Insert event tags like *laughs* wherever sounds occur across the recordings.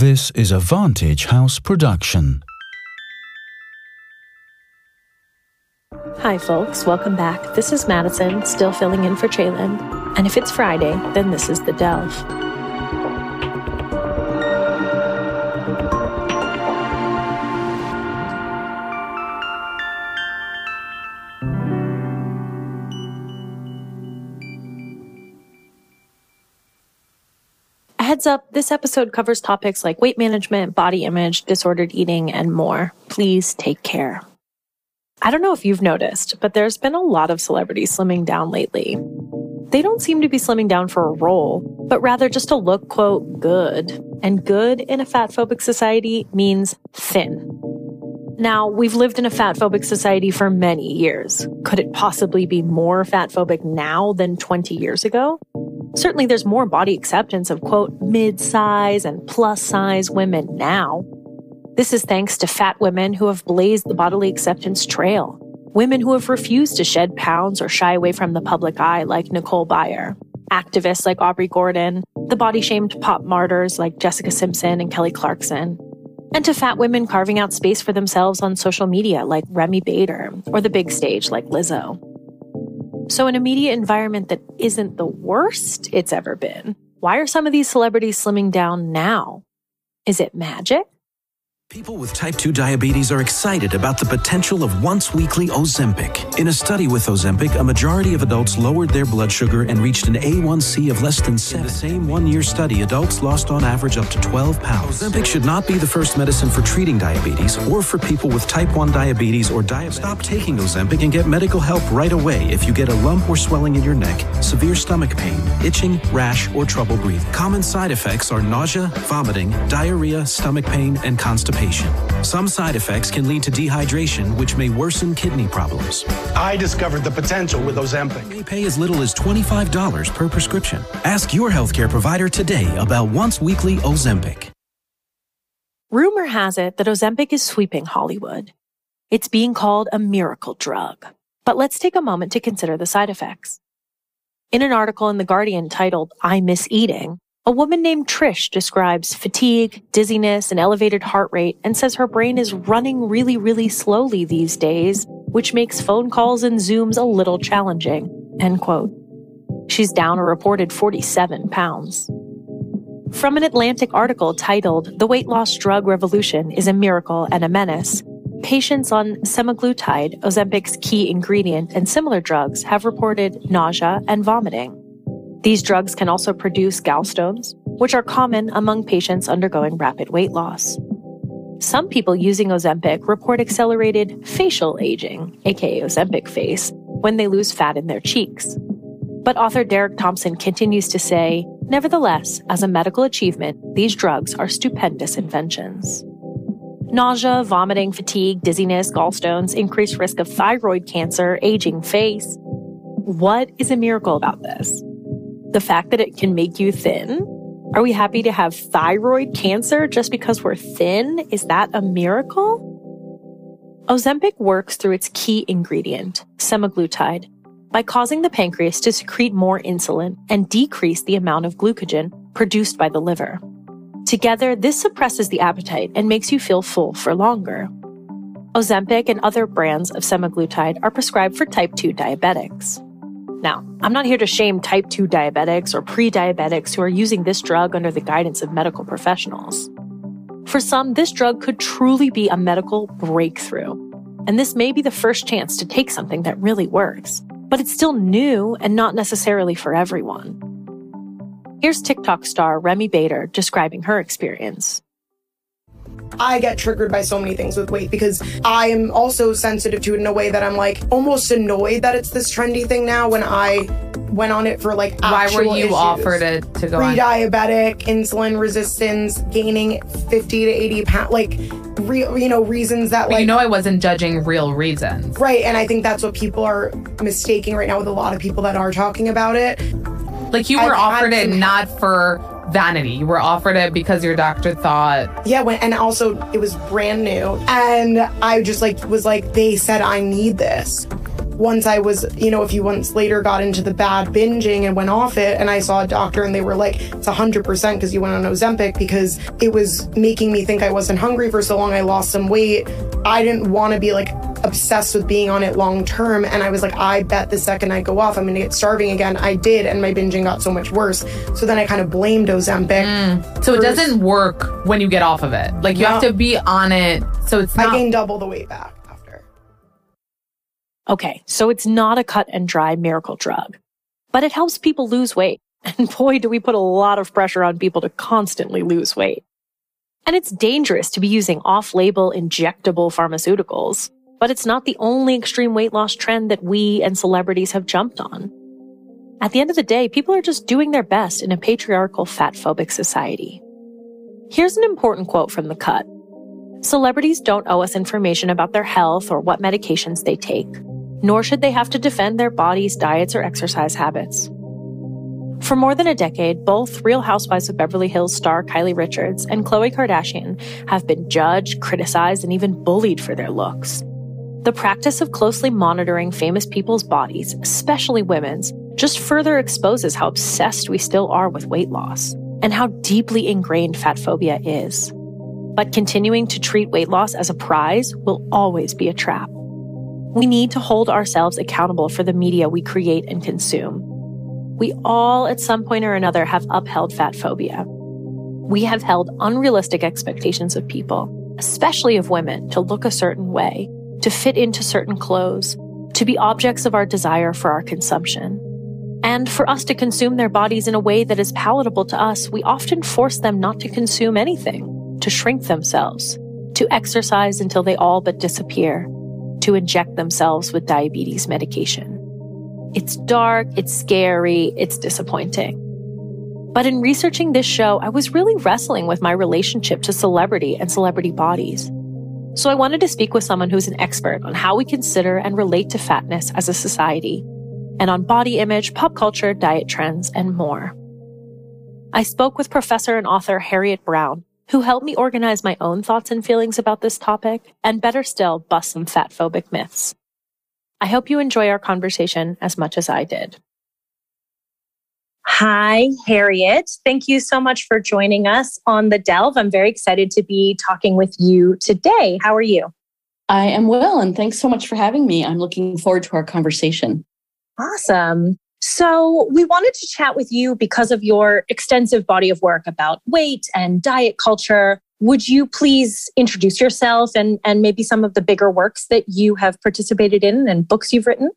This is a Vantage House production. Hi, folks. Welcome back. This is Madison, still filling in for Chaylin. And if it's Friday, then this is The Delve. Heads up this episode covers topics like weight management, body image, disordered eating, and more. Please take care. I don't know if you've noticed, but there's been a lot of celebrities slimming down lately. They don't seem to be slimming down for a role, but rather just to look, quote, good. And good in a fat phobic society means thin. Now, we've lived in a fat phobic society for many years. Could it possibly be more fat phobic now than 20 years ago? Certainly, there's more body acceptance of, quote, mid size and plus size women now. This is thanks to fat women who have blazed the bodily acceptance trail, women who have refused to shed pounds or shy away from the public eye, like Nicole Byer, activists like Aubrey Gordon, the body shamed pop martyrs like Jessica Simpson and Kelly Clarkson, and to fat women carving out space for themselves on social media like Remy Bader or the big stage like Lizzo. So, in a media environment that isn't the worst it's ever been, why are some of these celebrities slimming down now? Is it magic? People with type 2 diabetes are excited about the potential of once weekly Ozempic. In a study with Ozempic, a majority of adults lowered their blood sugar and reached an A1C of less than 7. In the same one year study, adults lost on average up to 12 pounds. Ozempic should not be the first medicine for treating diabetes or for people with type 1 diabetes or diabetes. Stop taking Ozempic and get medical help right away if you get a lump or swelling in your neck, severe stomach pain, itching, rash, or trouble breathing. Common side effects are nausea, vomiting, diarrhea, stomach pain, and constipation. Some side effects can lead to dehydration, which may worsen kidney problems. I discovered the potential with Ozempic. You may pay as little as $25 per prescription. Ask your healthcare provider today about once weekly Ozempic. Rumor has it that Ozempic is sweeping Hollywood. It's being called a miracle drug. But let's take a moment to consider the side effects. In an article in The Guardian titled, I Miss Eating, a woman named Trish describes fatigue, dizziness, and elevated heart rate and says her brain is running really, really slowly these days, which makes phone calls and Zooms a little challenging. End quote. She's down a reported 47 pounds. From an Atlantic article titled The Weight Loss Drug Revolution is a Miracle and a Menace, patients on semaglutide, Ozempic's key ingredient, and similar drugs have reported nausea and vomiting. These drugs can also produce gallstones, which are common among patients undergoing rapid weight loss. Some people using Ozempic report accelerated facial aging, aka Ozempic face, when they lose fat in their cheeks. But author Derek Thompson continues to say, nevertheless, as a medical achievement, these drugs are stupendous inventions. Nausea, vomiting, fatigue, dizziness, gallstones, increased risk of thyroid cancer, aging face. What is a miracle about this? The fact that it can make you thin? Are we happy to have thyroid cancer just because we're thin? Is that a miracle? Ozempic works through its key ingredient, semaglutide, by causing the pancreas to secrete more insulin and decrease the amount of glucagon produced by the liver. Together, this suppresses the appetite and makes you feel full for longer. Ozempic and other brands of semaglutide are prescribed for type 2 diabetics. Now, I'm not here to shame type 2 diabetics or pre diabetics who are using this drug under the guidance of medical professionals. For some, this drug could truly be a medical breakthrough. And this may be the first chance to take something that really works, but it's still new and not necessarily for everyone. Here's TikTok star Remy Bader describing her experience. I get triggered by so many things with weight because I am also sensitive to it in a way that I'm like almost annoyed that it's this trendy thing now when I went on it for like Why were you issues. offered it to go pre-diabetic, insulin resistance, gaining 50 to 80 pounds, like real, you know, reasons that But like you know, I wasn't judging real reasons. right. And I think that's what people are mistaking right now with a lot of people that are talking about it. Like you were I've offered it not for vanity. You were offered it because your doctor thought Yeah, when, and also it was brand new, and I just like was like they said I need this. once I was, you know, a few months later got into the bad binging and went off it, and I saw a doctor and they were like, it's 100% because you went on Ozempic because it was making me think I wasn't hungry for so long. I lost some weight. I didn't want to be like obsessed with being on it long term. And I was like, I bet the second I go off, I'm going to get starving again. I did, and my binging got so much worse. So then I kind of blamed Ozempic. Mm. So it doesn't work when you get off of it. Like you no. have to be on it. So it's not. I gained double the weight back after. Okay, so it's not a cut and dry miracle drug, but it helps people lose weight. *laughs* And boy, do we put a lot of pressure on people to constantly lose weight. And it's dangerous to be using off label injectable pharmaceuticals but it's not the only extreme weight loss trend that we and celebrities have jumped on. At the end of the day, people are just doing their best in a patriarchal, fat phobic society. Here's an important quote from The Cut Celebrities don't owe us information about their health or what medications they take, nor should they have to defend their bodies, diets, or exercise habits. For more than a decade, both Real Housewives of Beverly Hills star Kyle Richards and Khloe Kardashian have been judged, criticized, and even bullied for their looks. The practice of closely monitoring famous people's bodies, especially women's, just further exposes how obsessed we still are with weight loss and how deeply ingrained fat phobia is. But continuing to treat weight loss as a prize will always be a trap. We need to hold ourselves accountable for the media we create and consume. We all, at some point or another, have upheld fat phobia. We have held unrealistic expectations of people, especially of women, to look a certain way to fit into certain clothes, to be objects of our desire for our consumption. And for us to consume their bodies in a way that is palatable to us, we often force them not to consume anything, to shrink themselves, to exercise until they all but disappear, to inject themselves with diabetes medication. It's dark, it's scary, it's disappointing. But in researching this show, I was really wrestling with my relationship to celebrity and celebrity bodies. So I wanted to speak with someone who's an expert on how we consider and relate to fatness as a society, and on body image, pop culture, diet trends, and more. I spoke with professor and author Harriet Brown, who helped me organize my own thoughts and feelings about this topic, and better still, bust some fat phobic myths. I hope you enjoy our conversation as much as I did. Hi, Harriet. Thank you so much for joining us on The Delve. I'm very excited to be talking with you today. How are you? I am well, and thanks so much for having me. I'm looking forward to our conversation. Awesome. So, we wanted to chat with you because of your extensive body of work about weight and diet culture. Would you please introduce yourself and, and maybe some of the bigger works that you have participated in and books you've written?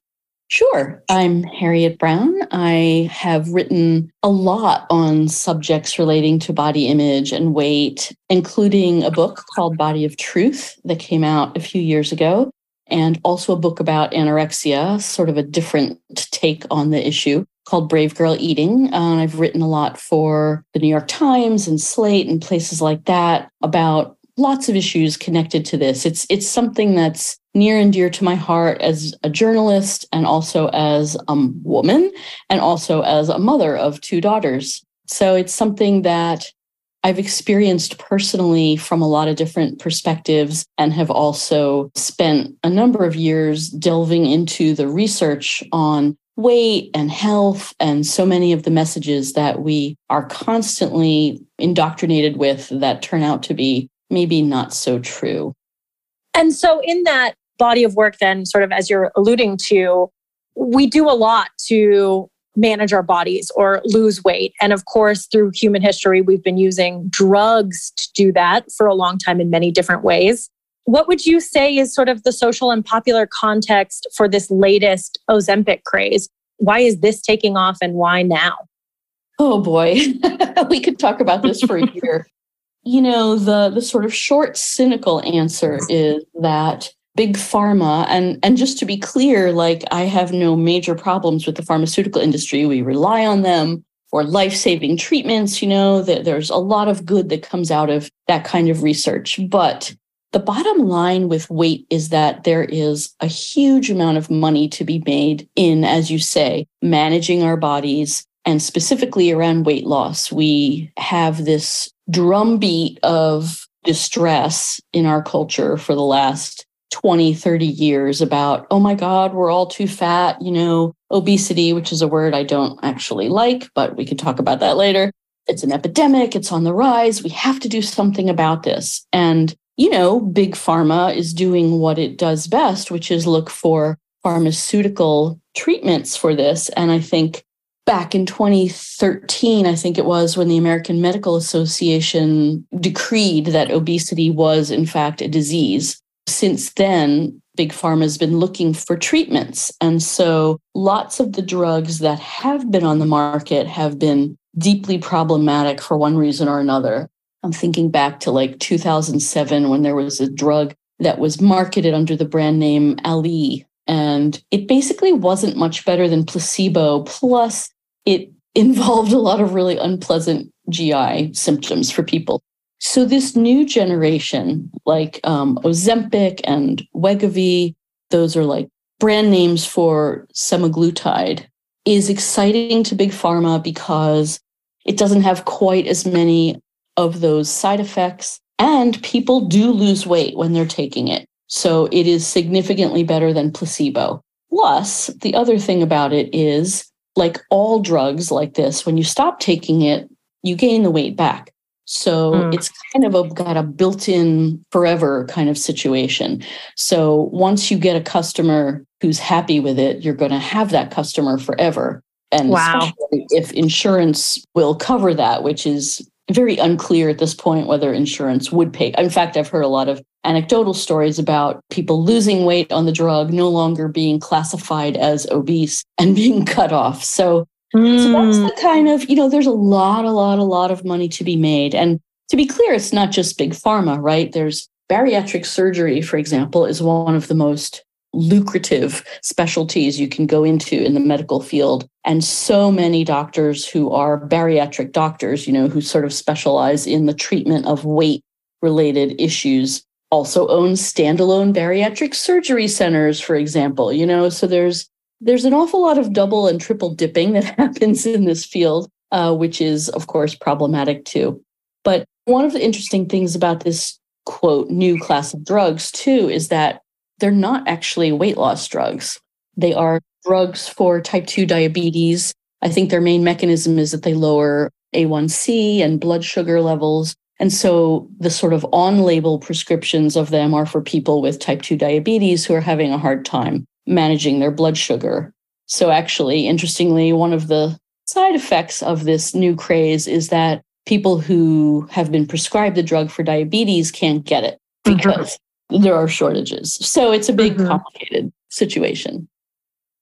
Sure. I'm Harriet Brown. I have written a lot on subjects relating to body image and weight, including a book called Body of Truth that came out a few years ago, and also a book about anorexia, sort of a different take on the issue called Brave Girl Eating. I've written a lot for the New York Times and Slate and places like that about lots of issues connected to this. It's it's something that's near and dear to my heart as a journalist and also as a woman and also as a mother of two daughters. So it's something that I've experienced personally from a lot of different perspectives and have also spent a number of years delving into the research on weight and health and so many of the messages that we are constantly indoctrinated with that turn out to be maybe not so true. And so, in that body of work, then, sort of as you're alluding to, we do a lot to manage our bodies or lose weight. And of course, through human history, we've been using drugs to do that for a long time in many different ways. What would you say is sort of the social and popular context for this latest Ozempic craze? Why is this taking off and why now? Oh boy, *laughs* we could talk about this for a *laughs* year you know the the sort of short cynical answer is that big pharma. And and just to be clear like i have no major problems with the pharmaceutical industry. We rely on them for life-saving treatments you know that there's a lot of good that comes out of that kind of research. But the bottom line with weight is that there is a huge amount of money to be made in as you say managing our bodies and specifically around weight loss. We have this drumbeat of distress in our culture for the last 20, 30 years about, oh my God, we're all too fat, you know, obesity, which is a word I don't actually like, but we can talk about that later. It's an epidemic, it's on the rise. We have to do something about this. And, you know, big pharma is doing what it does best, which is look for pharmaceutical treatments for this. And I think back in 2013, I think it was when the American Medical Association decreed that obesity was, in fact, a disease. Since then, Big Pharma has been looking for treatments. And so lots of the drugs that have been on the market have been deeply problematic for one reason or another. I'm thinking back to like 2007 when there was a drug that was marketed under the brand name Alli. And it basically wasn't much better than placebo. Plus, it *laughs* involved a lot of really unpleasant GI symptoms for people. So, this new generation, like um, Ozempic and Wegovy, those are like brand names for semaglutide, is exciting to Big Pharma because it doesn't have quite as many of those side effects. And people do lose weight when they're taking it. So it is significantly better than placebo. Plus, the other thing about it is like all drugs like this, when you stop taking it, you gain the weight back. So mm. it's kind of a, got a built in forever kind of situation. So once you get a customer who's happy with it, you're going to have that customer forever. And wow. if insurance will cover that, which is very unclear at this point whether insurance would pay. In fact, I've heard a lot of anecdotal stories about people losing weight on the drug, no longer being classified as obese and being cut off. So, mm. so that's the kind of, you know, there's a lot, a lot, a lot of money to be made. And to be clear, it's not just big pharma, right? There's bariatric surgery, for example, is one of the most lucrative specialties you can go into in the medical field. And so many doctors who are bariatric doctors, you know, who sort of specialize in the treatment of weight related issues, also own standalone bariatric surgery centers, for example, you know, so there's there's an awful lot of double and triple dipping that *laughs* happens in this field, uh, which is, of course, problematic too. But one of the interesting things about this quote new class of drugs too is that they're not actually weight loss drugs. They are drugs for type 2 diabetes. I think their main mechanism is that they lower A1C and blood sugar levels. And so the sort of on label prescriptions of them are for people with type 2 diabetes who are having a hard time managing their blood sugar. So, actually, interestingly, one of the side effects of this new craze is that people who have been prescribed the drug for diabetes can't get it mm-hmm. because there are shortages. So it's a big, mm-hmm. complicated situation.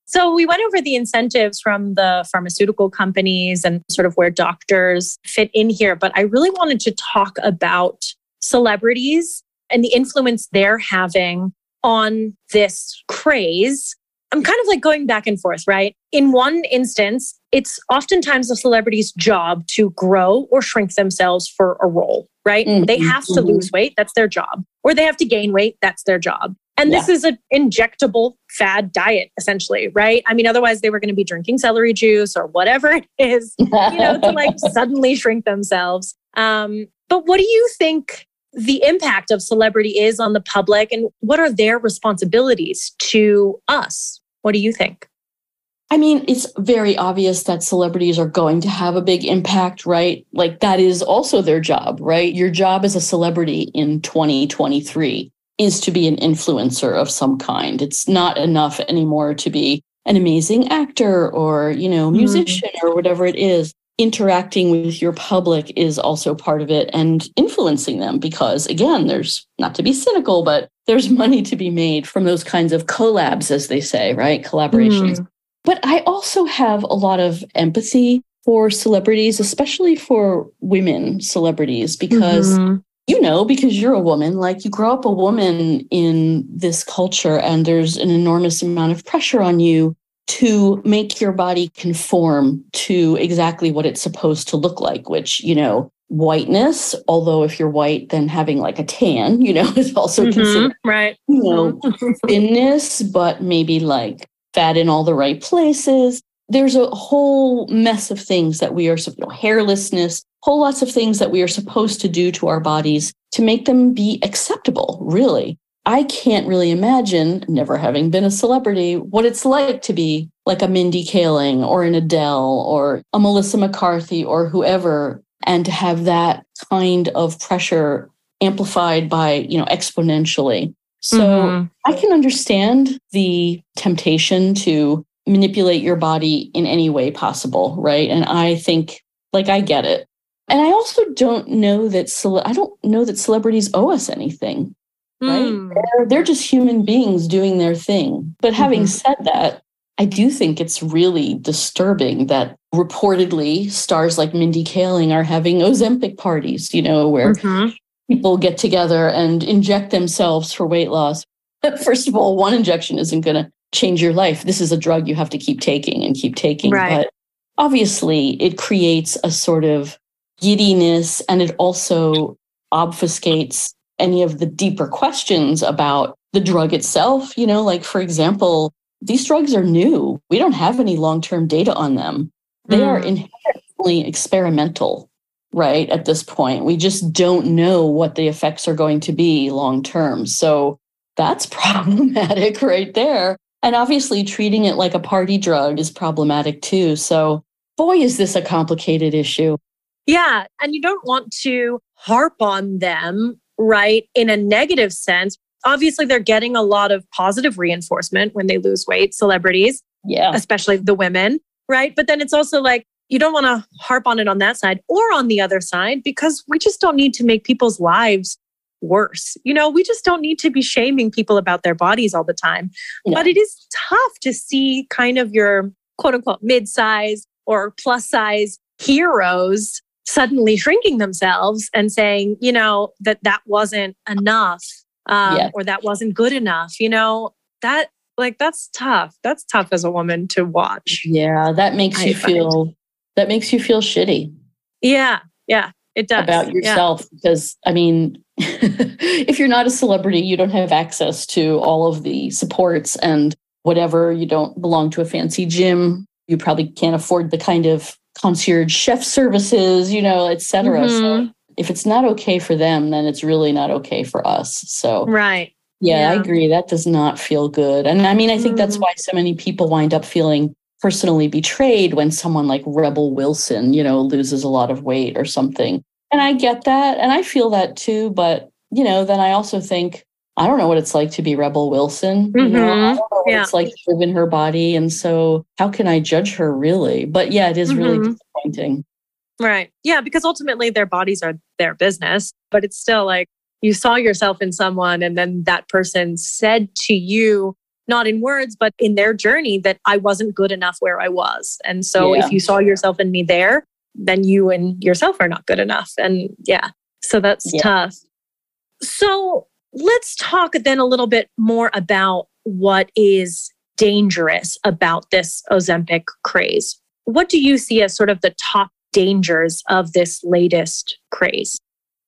So we went over the incentives from the pharmaceutical companies and sort of where doctors fit in here. But I really wanted to talk about celebrities and the influence they're having on this craze. I'm kind of like going back and forth, right? In one instance, it's oftentimes a celebrity's job to grow or shrink themselves for a role right? Mm-hmm. They have to lose mm-hmm. weight. That's their job. Or they have to gain weight. That's their job. And yeah. this is an injectable fad diet, essentially, right? I mean, otherwise they were going to be drinking celery juice or whatever it is, you know, to like *laughs* suddenly shrink themselves. Um, but what do you think the impact of celebrity is on the public and what are their responsibilities to us? What do you think? I mean, it's very obvious that celebrities are going to have a big impact, right? Like that is also their job, right? Your job as a celebrity in 2023 is to be an influencer of some kind. It's not enough anymore to be an amazing actor or, you know, mm-hmm. musician mm-hmm. or whatever it is. Interacting with your public is also part of it and influencing them because, again, there's not to be cynical, but there's money to be made from those kinds of collabs, as they say, right? Collaborations. Mm. But I also have a lot of empathy for celebrities, especially for women celebrities, because mm-hmm. you know, because you're a woman, like you grow up a woman in this culture, and there's an enormous amount of pressure on you to make your body conform to exactly what it's supposed to look like, which, you know, whiteness, although if you're white, then having like a tan, you know, *laughs* is also mm-hmm, considered right. You know, thinness, but maybe like fat in all the right places. There's a whole mess of things that we are, you know, hairlessness, whole lots of things that we are supposed to do to our bodies to make them be acceptable, really. I can't really imagine, never having been a celebrity, what it's like to be like a Mindy Kaling or an Adele or a Melissa McCarthy or whoever, and to have that kind of pressure amplified by, you know, exponentially. So mm-hmm. I can understand the temptation to manipulate your body in any way possible, right? And I think, like, I get it. And I also don't know that cele- I don't know that celebrities owe us anything, right? Mm. They're, they're just human beings doing their thing. But having mm-hmm. said that, I do think it's really disturbing that reportedly stars like Mindy Kaling are having Ozempic parties, you know, where mm-hmm. people get together and inject themselves for weight loss. *laughs* First of all, one injection isn't going to change your life. This is a drug you have to keep taking and keep taking. Right. But obviously, it creates a sort of giddiness and it also obfuscates any of the deeper questions about the drug itself. You know, like, for example, these drugs are new. We don't have any long term data on them. They mm. are inherently experimental, right? At this point, we just don't know what the effects are going to be long term. So that's *laughs* problematic right there. And obviously, treating it like a party drug is problematic too. So, boy, is this a complicated issue. Yeah. And you don't want to harp on them, right, in a negative sense. Obviously, they're getting a lot of positive reinforcement when they lose weight, celebrities, yeah, especially the women, right? But then it's also like, you don't want to harp on it on that side or on the other side because we just don't need to make people's lives worse. You know, we just don't need to be shaming people about their bodies all the time. No. But it is tough to see kind of your quote unquote mid size or plus size heroes suddenly shrinking themselves and saying, you know, that that wasn't enough um, yeah. or that wasn't good enough. You know, that like that's tough. That's tough as a woman to watch. Yeah, that makes I you find. feel that makes you feel shitty. Yeah, yeah, it does about yourself yeah. because I mean, *laughs* if you're not a celebrity, you don't have access to all of the supports and whatever. You don't belong to a fancy gym. You probably can't afford the kind of concierge chef services, you know, et cetera. Mm-hmm. So if it's not okay for them, then it's really not okay for us. So, right. Yeah, yeah. I agree. That does not feel good. And I mean, I think that's why so many people wind up feeling personally betrayed when someone like Rebel Wilson, you know, loses a lot of weight or something. And I get that. And I feel that too. But, you know, then I also think, I don't know what it's like to be Rebel Wilson. Mm-hmm. You know, I mm-hmm. don't know what yeah. it's like to live in her body. And so how can I judge her really? But yeah, it is mm-hmm. really disappointing. Right. Yeah, because ultimately their bodies are their business, but it's still like you saw yourself in someone and then that person said to you, not in words, but in their journey that I wasn't good enough where I was. And so yeah. if you saw yourself in me there, then you and yourself are not good enough. And yeah, so that's yeah. tough. So let's talk then a little bit more about what is dangerous about this Ozempic craze. What do you see as sort of the top dangers of this latest craze?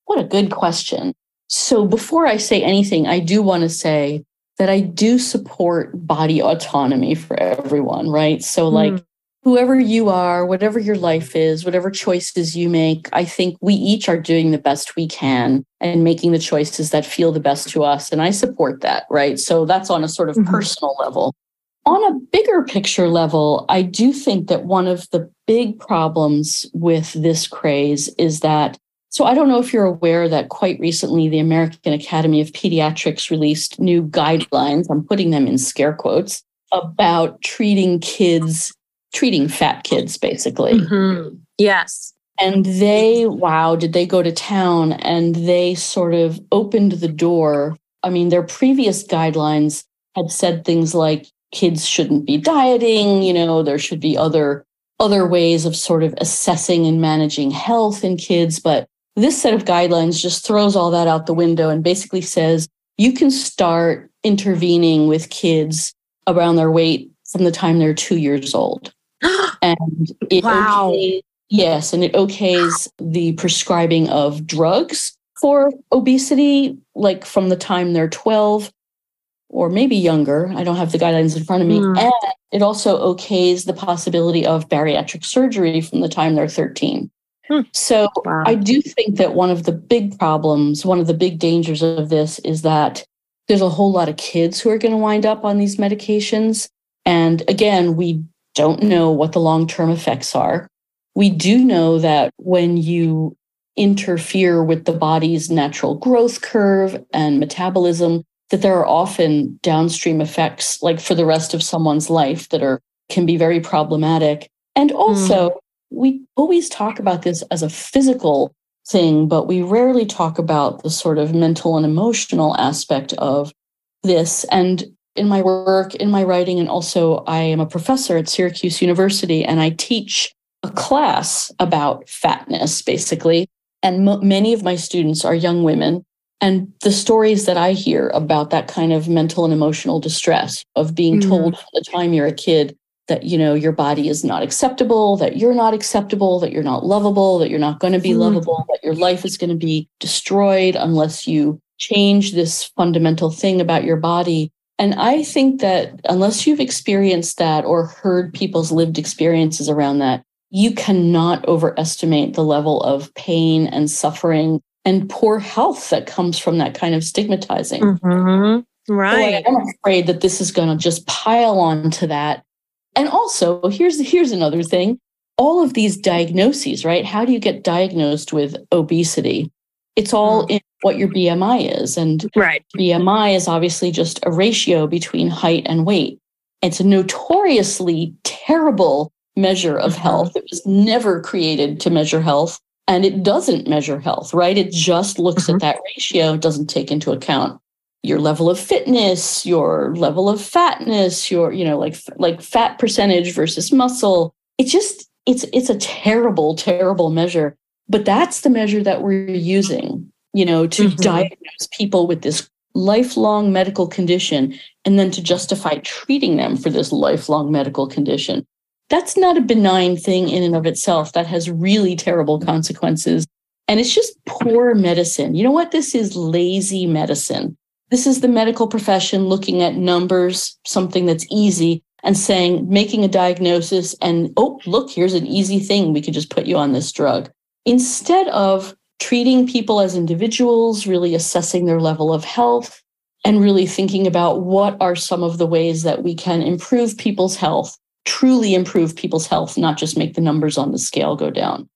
What a good question. So, before I say anything, I do want to say that I do support body autonomy for everyone, right? So, like, mm whoever you are, whatever your life is, whatever choices you make, I think we each are doing the best we can and making the choices that feel the best to us. And I support that, right? So that's on a sort of mm-hmm. personal level. On a bigger picture level, I do think that one of the big problems with this craze is that. So, I don't know if you're aware that quite recently the American Academy of Pediatrics released new guidelines, I'm putting them in scare quotes, about treating kids treating fat kids, basically. Mm-hmm. Yes. And they, wow, did they go to town and they sort of opened the door. I mean, their previous guidelines had said things like kids shouldn't be dieting, you know, there should be other other ways of sort of assessing and managing health in kids, but this set of guidelines just throws all that out the window and basically says you can start intervening with kids around their weight from the time they're 2 years old and it wow. okays, yes, and it okays the prescribing of drugs for obesity, like from the time they're 12 or maybe younger. I don't have the guidelines in front of me. Mm. And it also okays the possibility of bariatric surgery from the time they're 13. Hmm. So wow. I do think that one of the big problems, one of the big dangers of this is that there's a whole lot of kids who are going to wind up on these medications. And again, we don't know what the long term effects are. We do know that when you interfere with the body's natural growth curve and metabolism, that there are often downstream effects, like for the rest of someone's life, that are can be very problematic. And also, mm. we always talk about this as a physical thing, but we rarely talk about the sort of mental and emotional aspect of this. And in my work, in my writing, and also I am a professor at Syracuse University and I teach a class about fatness, basically. And mo- many of my students are young women. And the stories that I hear about that kind of mental and emotional distress of being mm. told from the time you're a kid that you know your body is not acceptable that you're not acceptable that you're not lovable that you're not going to be mm. lovable that your life is going to be destroyed unless you change this fundamental thing about your body and I think that unless you've experienced that or heard people's lived experiences around that, you cannot overestimate the level of pain and suffering and poor health that comes from that kind of stigmatizing. Mm-hmm. Right. So I'm afraid that this is going to just pile on to that. And also, here's here's another thing. All of these diagnoses, right? How do you get diagnosed with obesity? It's all mm. in what your BMI is. And right. BMI is obviously just a ratio between height and weight. It's a notoriously terrible measure of mm-hmm. health. It was never created to measure health and it doesn't measure health, right? It just looks mm-hmm. at that ratio, doesn't take into account your level of fitness, your level of fatness, your, you know, like like fat percentage versus muscle. It just it's it's a terrible terrible measure, but that's the measure that we're using you know, to mm-hmm. diagnose people with this lifelong medical condition and then to justify treating them for this lifelong medical condition. That's not a benign thing in and of itself. That has really terrible consequences. And it's just poor medicine. You know what? This is lazy medicine. This is the medical profession looking at numbers, something that's easy, and saying, making a diagnosis, and oh, look, here's an easy thing. We could just put you on this drug. Instead of treating people as individuals, really assessing their level of health, and really thinking about what are some of the ways that we can improve people's health, truly improve people's health, not just make the numbers on the scale go down.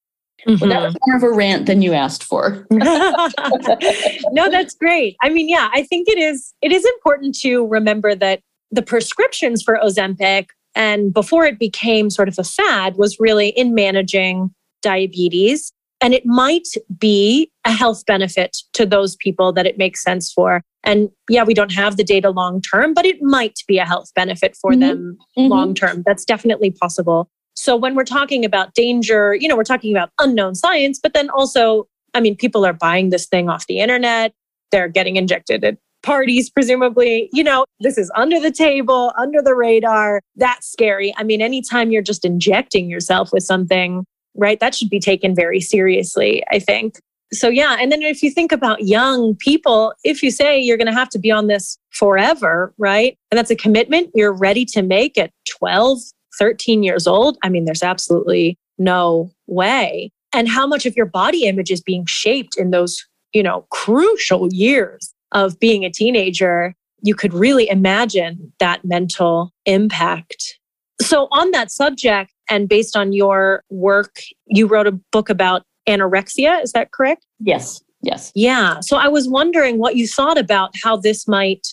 Mm-hmm. Well, that was more of a rant than you asked for. *laughs* no, that's great. I mean, yeah, I think it is it is important to remember that the prescriptions for Ozempic and before it became sort of a fad was really in managing diabetes and it might be a health benefit to those people that it makes sense for. And yeah, we don't have the data long term, but it might be a health benefit for mm-hmm. them mm-hmm. long term. That's definitely possible. So when we're talking about danger, you know, we're talking about unknown science, but then also, I mean, people are buying this thing off the internet. They're getting injected at parties, presumably. You know, this is under the table, under the radar. That's scary. I mean, anytime you're just injecting yourself with something, right? That should be taken very seriously, I think. So, yeah. And then if you think about young people, if you say you're going to have to be on this forever, right? And that's a commitment you're ready to make at 12, 13 years old. I mean, there's absolutely no way. And how much of your body image is being shaped in those, you know, crucial years of being a teenager, you could really imagine that mental impact. So, on that subject, and based on your work, you wrote a book about anorexia. Is that correct? Yes. Yes. Yeah. So I was wondering what you thought about how this might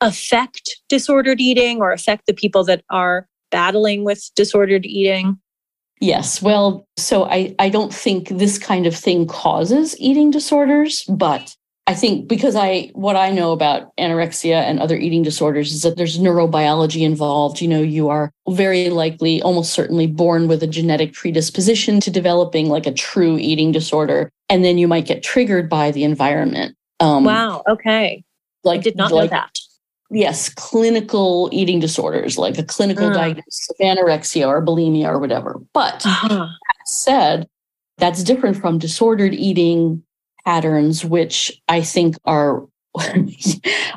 affect disordered eating or affect the people that are battling with disordered eating. Yes. Well, so I, I don't think this kind of thing causes eating disorders, but I think because I what I know about anorexia and other eating disorders is that there's neurobiology involved. You know, you are very likely, almost certainly born with a genetic predisposition to developing like a true eating disorder. And then you might get triggered by the environment. Um, wow. Okay. Like I did not like, know that. Yes, clinical eating disorders, like a clinical uh. diagnosis of anorexia or bulimia or whatever. But uh-huh. that said, that's different from disordered eating patterns, which I think are *laughs*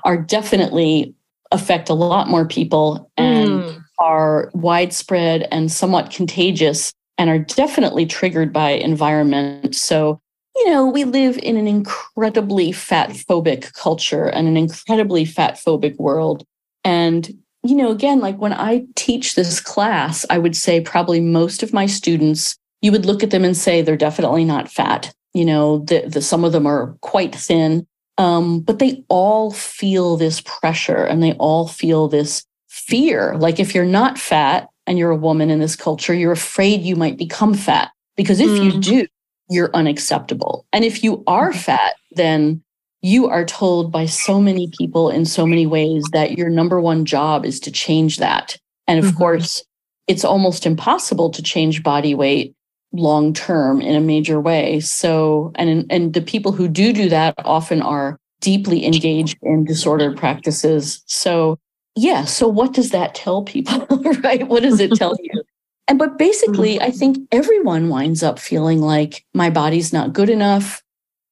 are definitely affect a lot more people and mm. are widespread and somewhat contagious and are definitely triggered by environment. So you know, we live in an incredibly fat phobic culture and an incredibly fat phobic world. And, you know, again, like when I teach this class, I would say probably most of my students, you would look at them and say they're definitely not fat. You know, the, the some of them are quite thin, um, but they all feel this pressure and they all feel this fear. Like if you're not fat and you're a woman in this culture, you're afraid you might become fat because if mm. you do, you're unacceptable. And if you are mm-hmm. fat, then you are told by so many people in so many ways that your number one job is to change that. And of mm-hmm. course, it's almost impossible to change body weight long term in a major way. So, and and the people who do do that often are deeply engaged in disordered practices. So, yeah. So, what does that tell people, *laughs* right? What does it tell *laughs* you? And but basically, I mm-hmm. think everyone winds up feeling like my body's not good enough.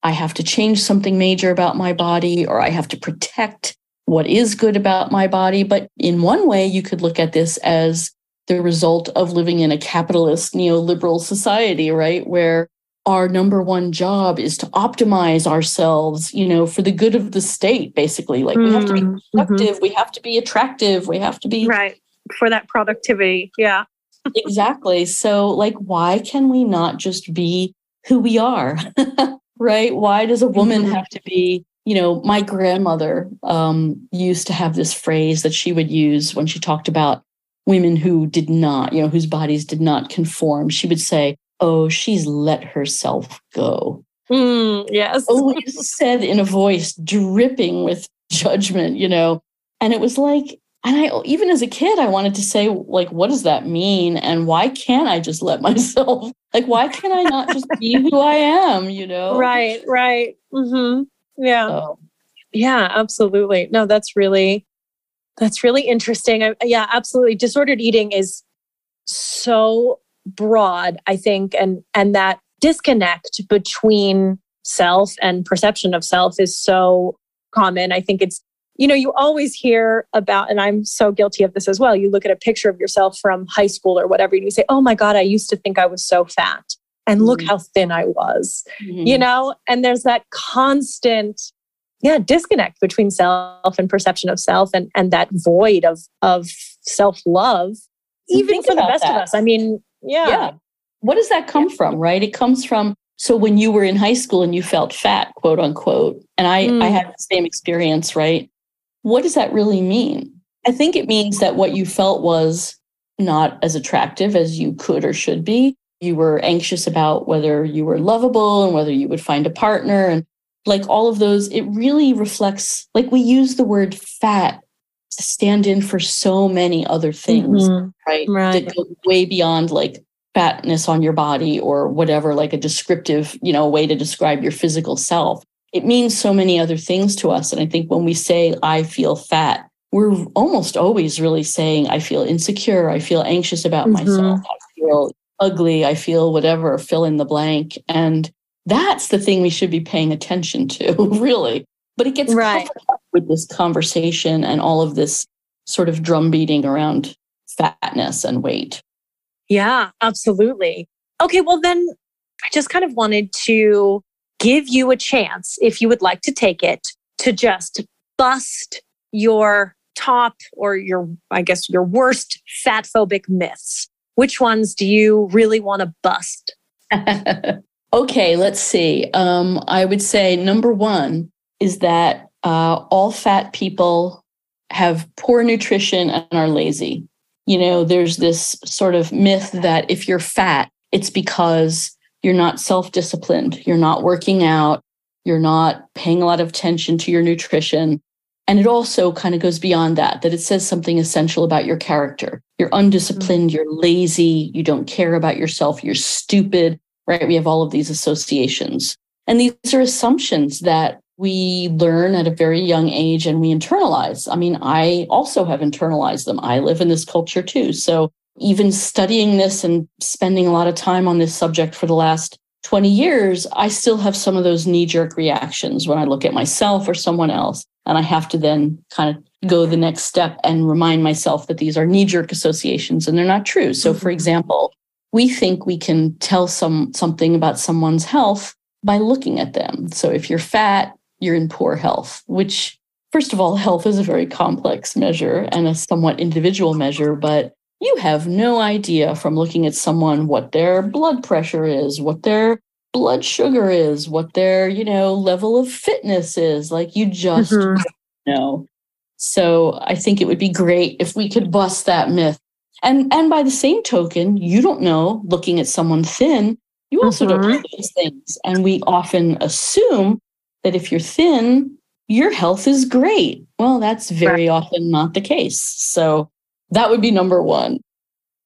I have to change something major about my body, or I have to protect what is good about my body. But in one way, you could look at this as the result of living in a capitalist neoliberal society, right? Where our number one job is to optimize ourselves, you know, for the good of the state, basically. Like we have to be mm-hmm. productive, mm-hmm. we have to be attractive, we have to be right for that productivity. Yeah *laughs* exactly. So, like, why can we not just be who we are? *laughs* right? Why does a woman mm-hmm. have to be? You know, my grandmother um, used to have this phrase that she would use when she talked about women who did not, you know, whose bodies did not conform. She would say, Oh, she's let herself go. Mm, yes. Always *laughs* said in a voice dripping with judgment, you know. And it was like, and I even as a kid, I wanted to say, like, what does that mean? And why can't I just let *laughs* myself like why can I not just be who I am, you know? Right, right. Mm-hmm. Yeah. So. Yeah, absolutely. No, that's really that's really interesting. I, yeah, absolutely. Disordered eating is so broad, I think, and and that disconnect between self and perception of self is so common. I think it's you know, you always hear about, and I'm so guilty of this as well. You look at a picture of yourself from high school or whatever, and you say, Oh my God, I used to think I was so fat. And look mm-hmm. how thin I was, mm-hmm. you know? And there's that constant, yeah, disconnect between self and perception of self and, and that void of, of self love, even for the best that. of us. I mean, yeah. yeah. What does that come yeah. from, right? It comes from so when you were in high school and you felt fat, quote unquote, and I, mm. I had the same experience, right? What does that really mean? I think it means that what you felt was not as attractive as you could or should be. You were anxious about whether you were lovable and whether you would find a partner. And like all of those, it really reflects, like we use the word fat to stand in for so many other things, mm-hmm. right? right? That go way beyond like fatness on your body or whatever, like a descriptive, you know, way to describe your physical self it means so many other things to us. And I think when we say, I feel fat, we're almost always really saying, I feel insecure. I feel anxious about mm-hmm. myself. I feel ugly. I feel whatever, fill in the blank. And that's the thing we should be paying attention to, *laughs* really. But it gets right. with this conversation and all of this sort of drum beating around fatness and weight. Yeah, absolutely. Okay, well, then I just kind of wanted to give you a chance, if you would like to take it, to just bust your top or your, I guess, your worst fat phobic myths. Which ones do you really want to bust? *laughs* okay, let's see. Um, I would say number one is that uh, all fat people have poor nutrition and are lazy. You know, there's this sort of myth that if you're fat, it's because you're not self disciplined, you're not working out, you're not paying a lot of attention to your nutrition. And it also kind of goes beyond that, that it says something essential about your character. You're undisciplined, mm-hmm. you're lazy, you don't care about yourself, you're stupid, right? We have all of these associations. And these are assumptions that we learn at a very young age and we internalize. I mean, I also have internalized them. I live in this culture too. So even studying this and spending a lot of time on this subject for the last 20 years, I still have some of those knee jerk reactions when I look at myself or someone else. And I have to then kind of go the next step and remind myself that these are knee jerk associations and they're not true. So, for mm-hmm. example, we think we can tell some something about someone's health by looking at them. So if you're fat, you're in poor health, which, first of all, health is a very complex measure and a somewhat individual measure, but you have no idea from looking at someone what their blood pressure is, what their blood sugar is, what their, you know, level of fitness is. Like you just mm-hmm. know. So I think it would be great if we could bust that myth. And and by the same token, you don't know looking at someone thin, you also mm-hmm. don't know those things. And we often assume that if you're thin, your health is great. Well, that's very right. often not the case. So that would be number one.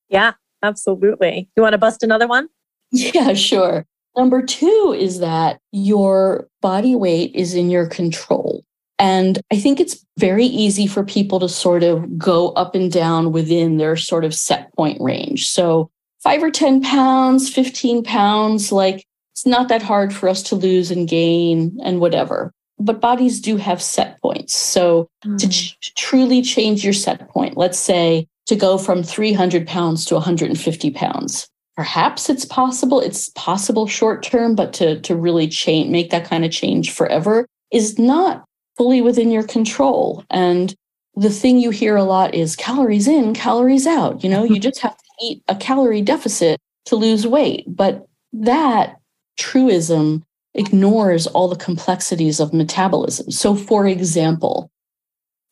Yeah, absolutely. You want to bust another one? Yeah, sure. Number two is that your body weight is in your control. And I think it's very easy for people to sort of go up and down within their sort of set point range. So, five or 10 pounds, 15 pounds, like it's not that hard for us to lose and gain and whatever. But bodies do have set points. So, mm. to, ch- to truly change your set point, let's say to go from 300 pounds to 150 pounds, perhaps it's possible it's possible short term but to to really change make that kind of change forever is not fully within your control and the thing you hear a lot is calories in calories out you know you just have to eat a calorie deficit to lose weight but that truism ignores all the complexities of metabolism so for example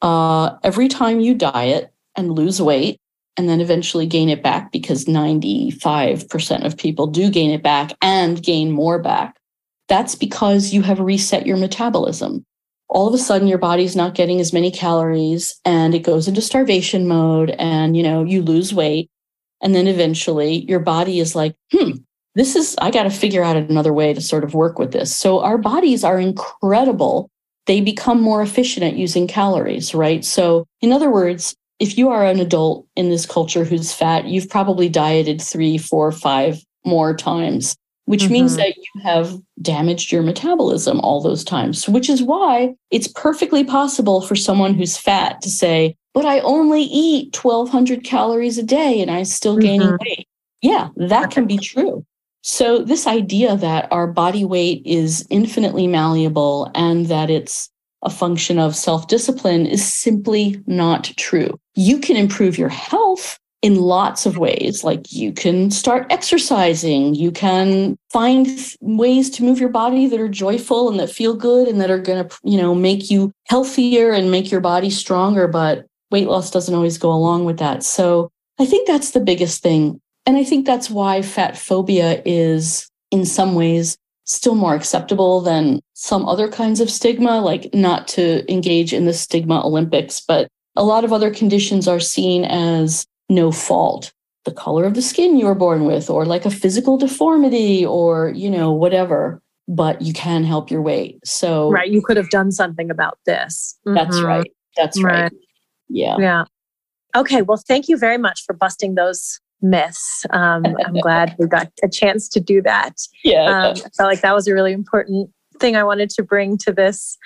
uh, every time you diet and lose weight and then eventually gain it back because 95% of people do gain it back and gain more back. That's because you have reset your metabolism. All of a sudden your body's not getting as many calories and it goes into starvation mode and you know you lose weight and then eventually your body is like, "Hmm, this is I got to figure out another way to sort of work with this." So our bodies are incredible. They become more efficient at using calories, right? So in other words, if you are an adult in this culture who's fat, you've probably dieted three, four, five more times, which mm-hmm. means that you have damaged your metabolism all those times, which is why it's perfectly possible for someone who's fat to say, but I only eat 1200 calories a day and I'm still gaining mm-hmm. weight. Yeah, that can be true. So, this idea that our body weight is infinitely malleable and that it's a function of self discipline is simply not true. You can improve your health in lots of ways. Like you can start exercising, you can find ways to move your body that are joyful and that feel good and that are going to, you know, make you healthier and make your body stronger. But weight loss doesn't always go along with that. So I think that's the biggest thing. And I think that's why fat phobia is in some ways still more acceptable than some other kinds of stigma, like not to engage in the stigma Olympics, but a lot of other conditions are seen as no fault. The color of the skin you were born with, or like a physical deformity, or, you know, whatever, but you can help your weight. So, right, you could have done something about this. That's mm-hmm. right. That's right. right. Yeah. Yeah. Okay. Well, thank you very much for busting those myths. Um, I'm glad we got a chance to do that. *laughs* Yeah. Um, I felt like that was a really important thing I wanted to bring to this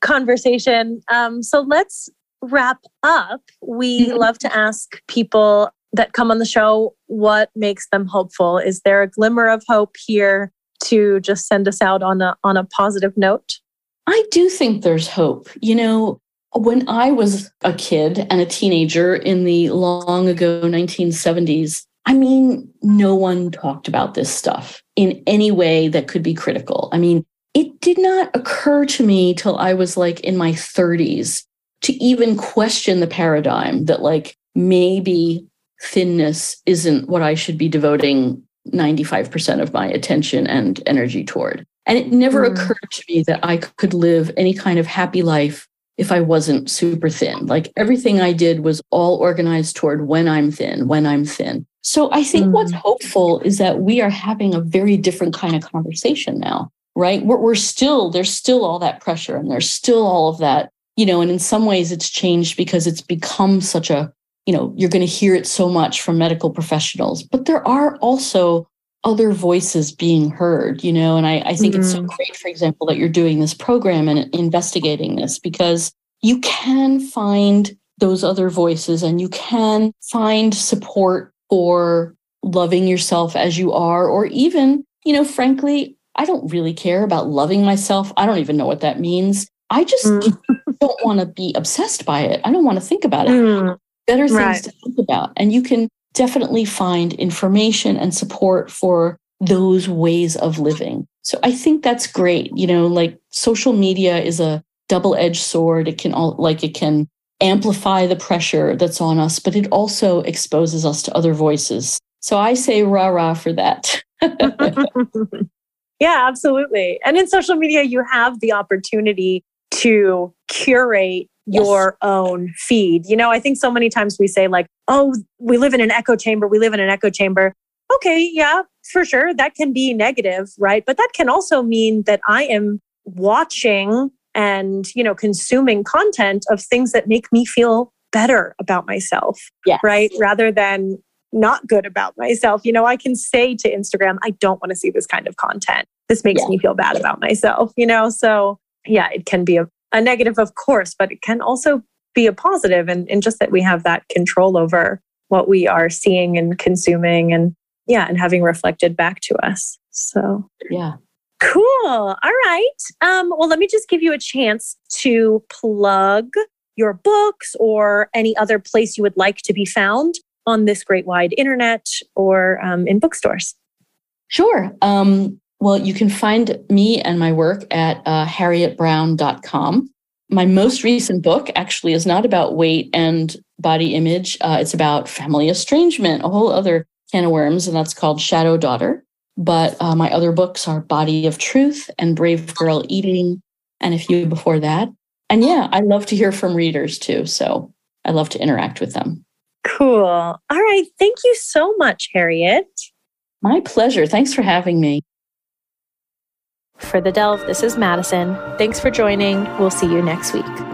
conversation. Um, so let's wrap up. We mm-hmm. love to ask people that come on the show what makes them hopeful. Is there a glimmer of hope here to just send us out on a on a positive note? I do think there's hope. You know, when I was a kid and a teenager in the long ago 1970s, I mean, no one talked about this stuff in any way that could be critical. I mean, it did not occur to me till I was like in my 30s to even question the paradigm that like maybe thinness isn't what I should be devoting 95% of my attention and energy toward. And it never mm. occurred to me that I could live any kind of happy life if I wasn't super thin. Like everything I did was all organized toward when I'm thin, when I'm thin. So I think mm. what's hopeful is that we are having a very different kind of conversation now, right? We're, we're still, there's still all that pressure and there's still all of that, you know, and in some ways it's changed because it's become such a, you know, you're going to hear it so much from medical professionals, but there are also other voices being heard, you know, and I, I think mm-hmm. it's so mm-hmm. great, for example, that you're doing this program and investigating this because you can find those other voices and you can find support for loving yourself as you are, or even, you know, frankly, I don't really care about loving myself. I don't even know what that means. I just mm. *laughs* don't want to be obsessed by it. I don't want to think about it. Mm. Better things right. to think about. And you can definitely find information and support for those ways of living. So I think that's great. You know, like social media is a double-edged sword. It can all like it can amplify the pressure that's on us, but it also exposes us to other voices. So I say rah rah for that. *laughs* *laughs* yeah, absolutely. And in social media, you have the opportunity to curate your yes. own feed. You know, I think so many times we say, like, oh, we live in an echo chamber, we live in an echo chamber. Okay, yeah, for sure. That can be negative, right? But that can also mean that I am watching and, you know, consuming content of things that make me feel better about myself, yes. right? Rather than not good about myself. You know, I can say to Instagram, I don't want to see this kind of content. This makes yeah. me feel bad about myself, you know? So, yeah, it can be a, a negative, of course, but it can also be a positive and, and just that we have that control over what we are seeing and consuming and yeah and having reflected back to us. So yeah. cool. All right. Um, well let me just give you a chance to plug your books or any other place you would like to be found on this great wide internet or um, in bookstores. Sure. Um, well you can find me and my work at uh, harrietbrown.com my most recent book actually is not about weight and body image. Uh, it's about family estrangement, a whole other can of worms, and that's called Shadow Daughter. But uh, my other books are Body of Truth and Brave Girl Eating, and a few before that. And yeah, I love to hear from readers too. So I love to interact with them. Cool. All right. Thank you so much, Harriet. My pleasure. Thanks for having me. For The Delve, this is Madison. Thanks for joining. We'll see you next week.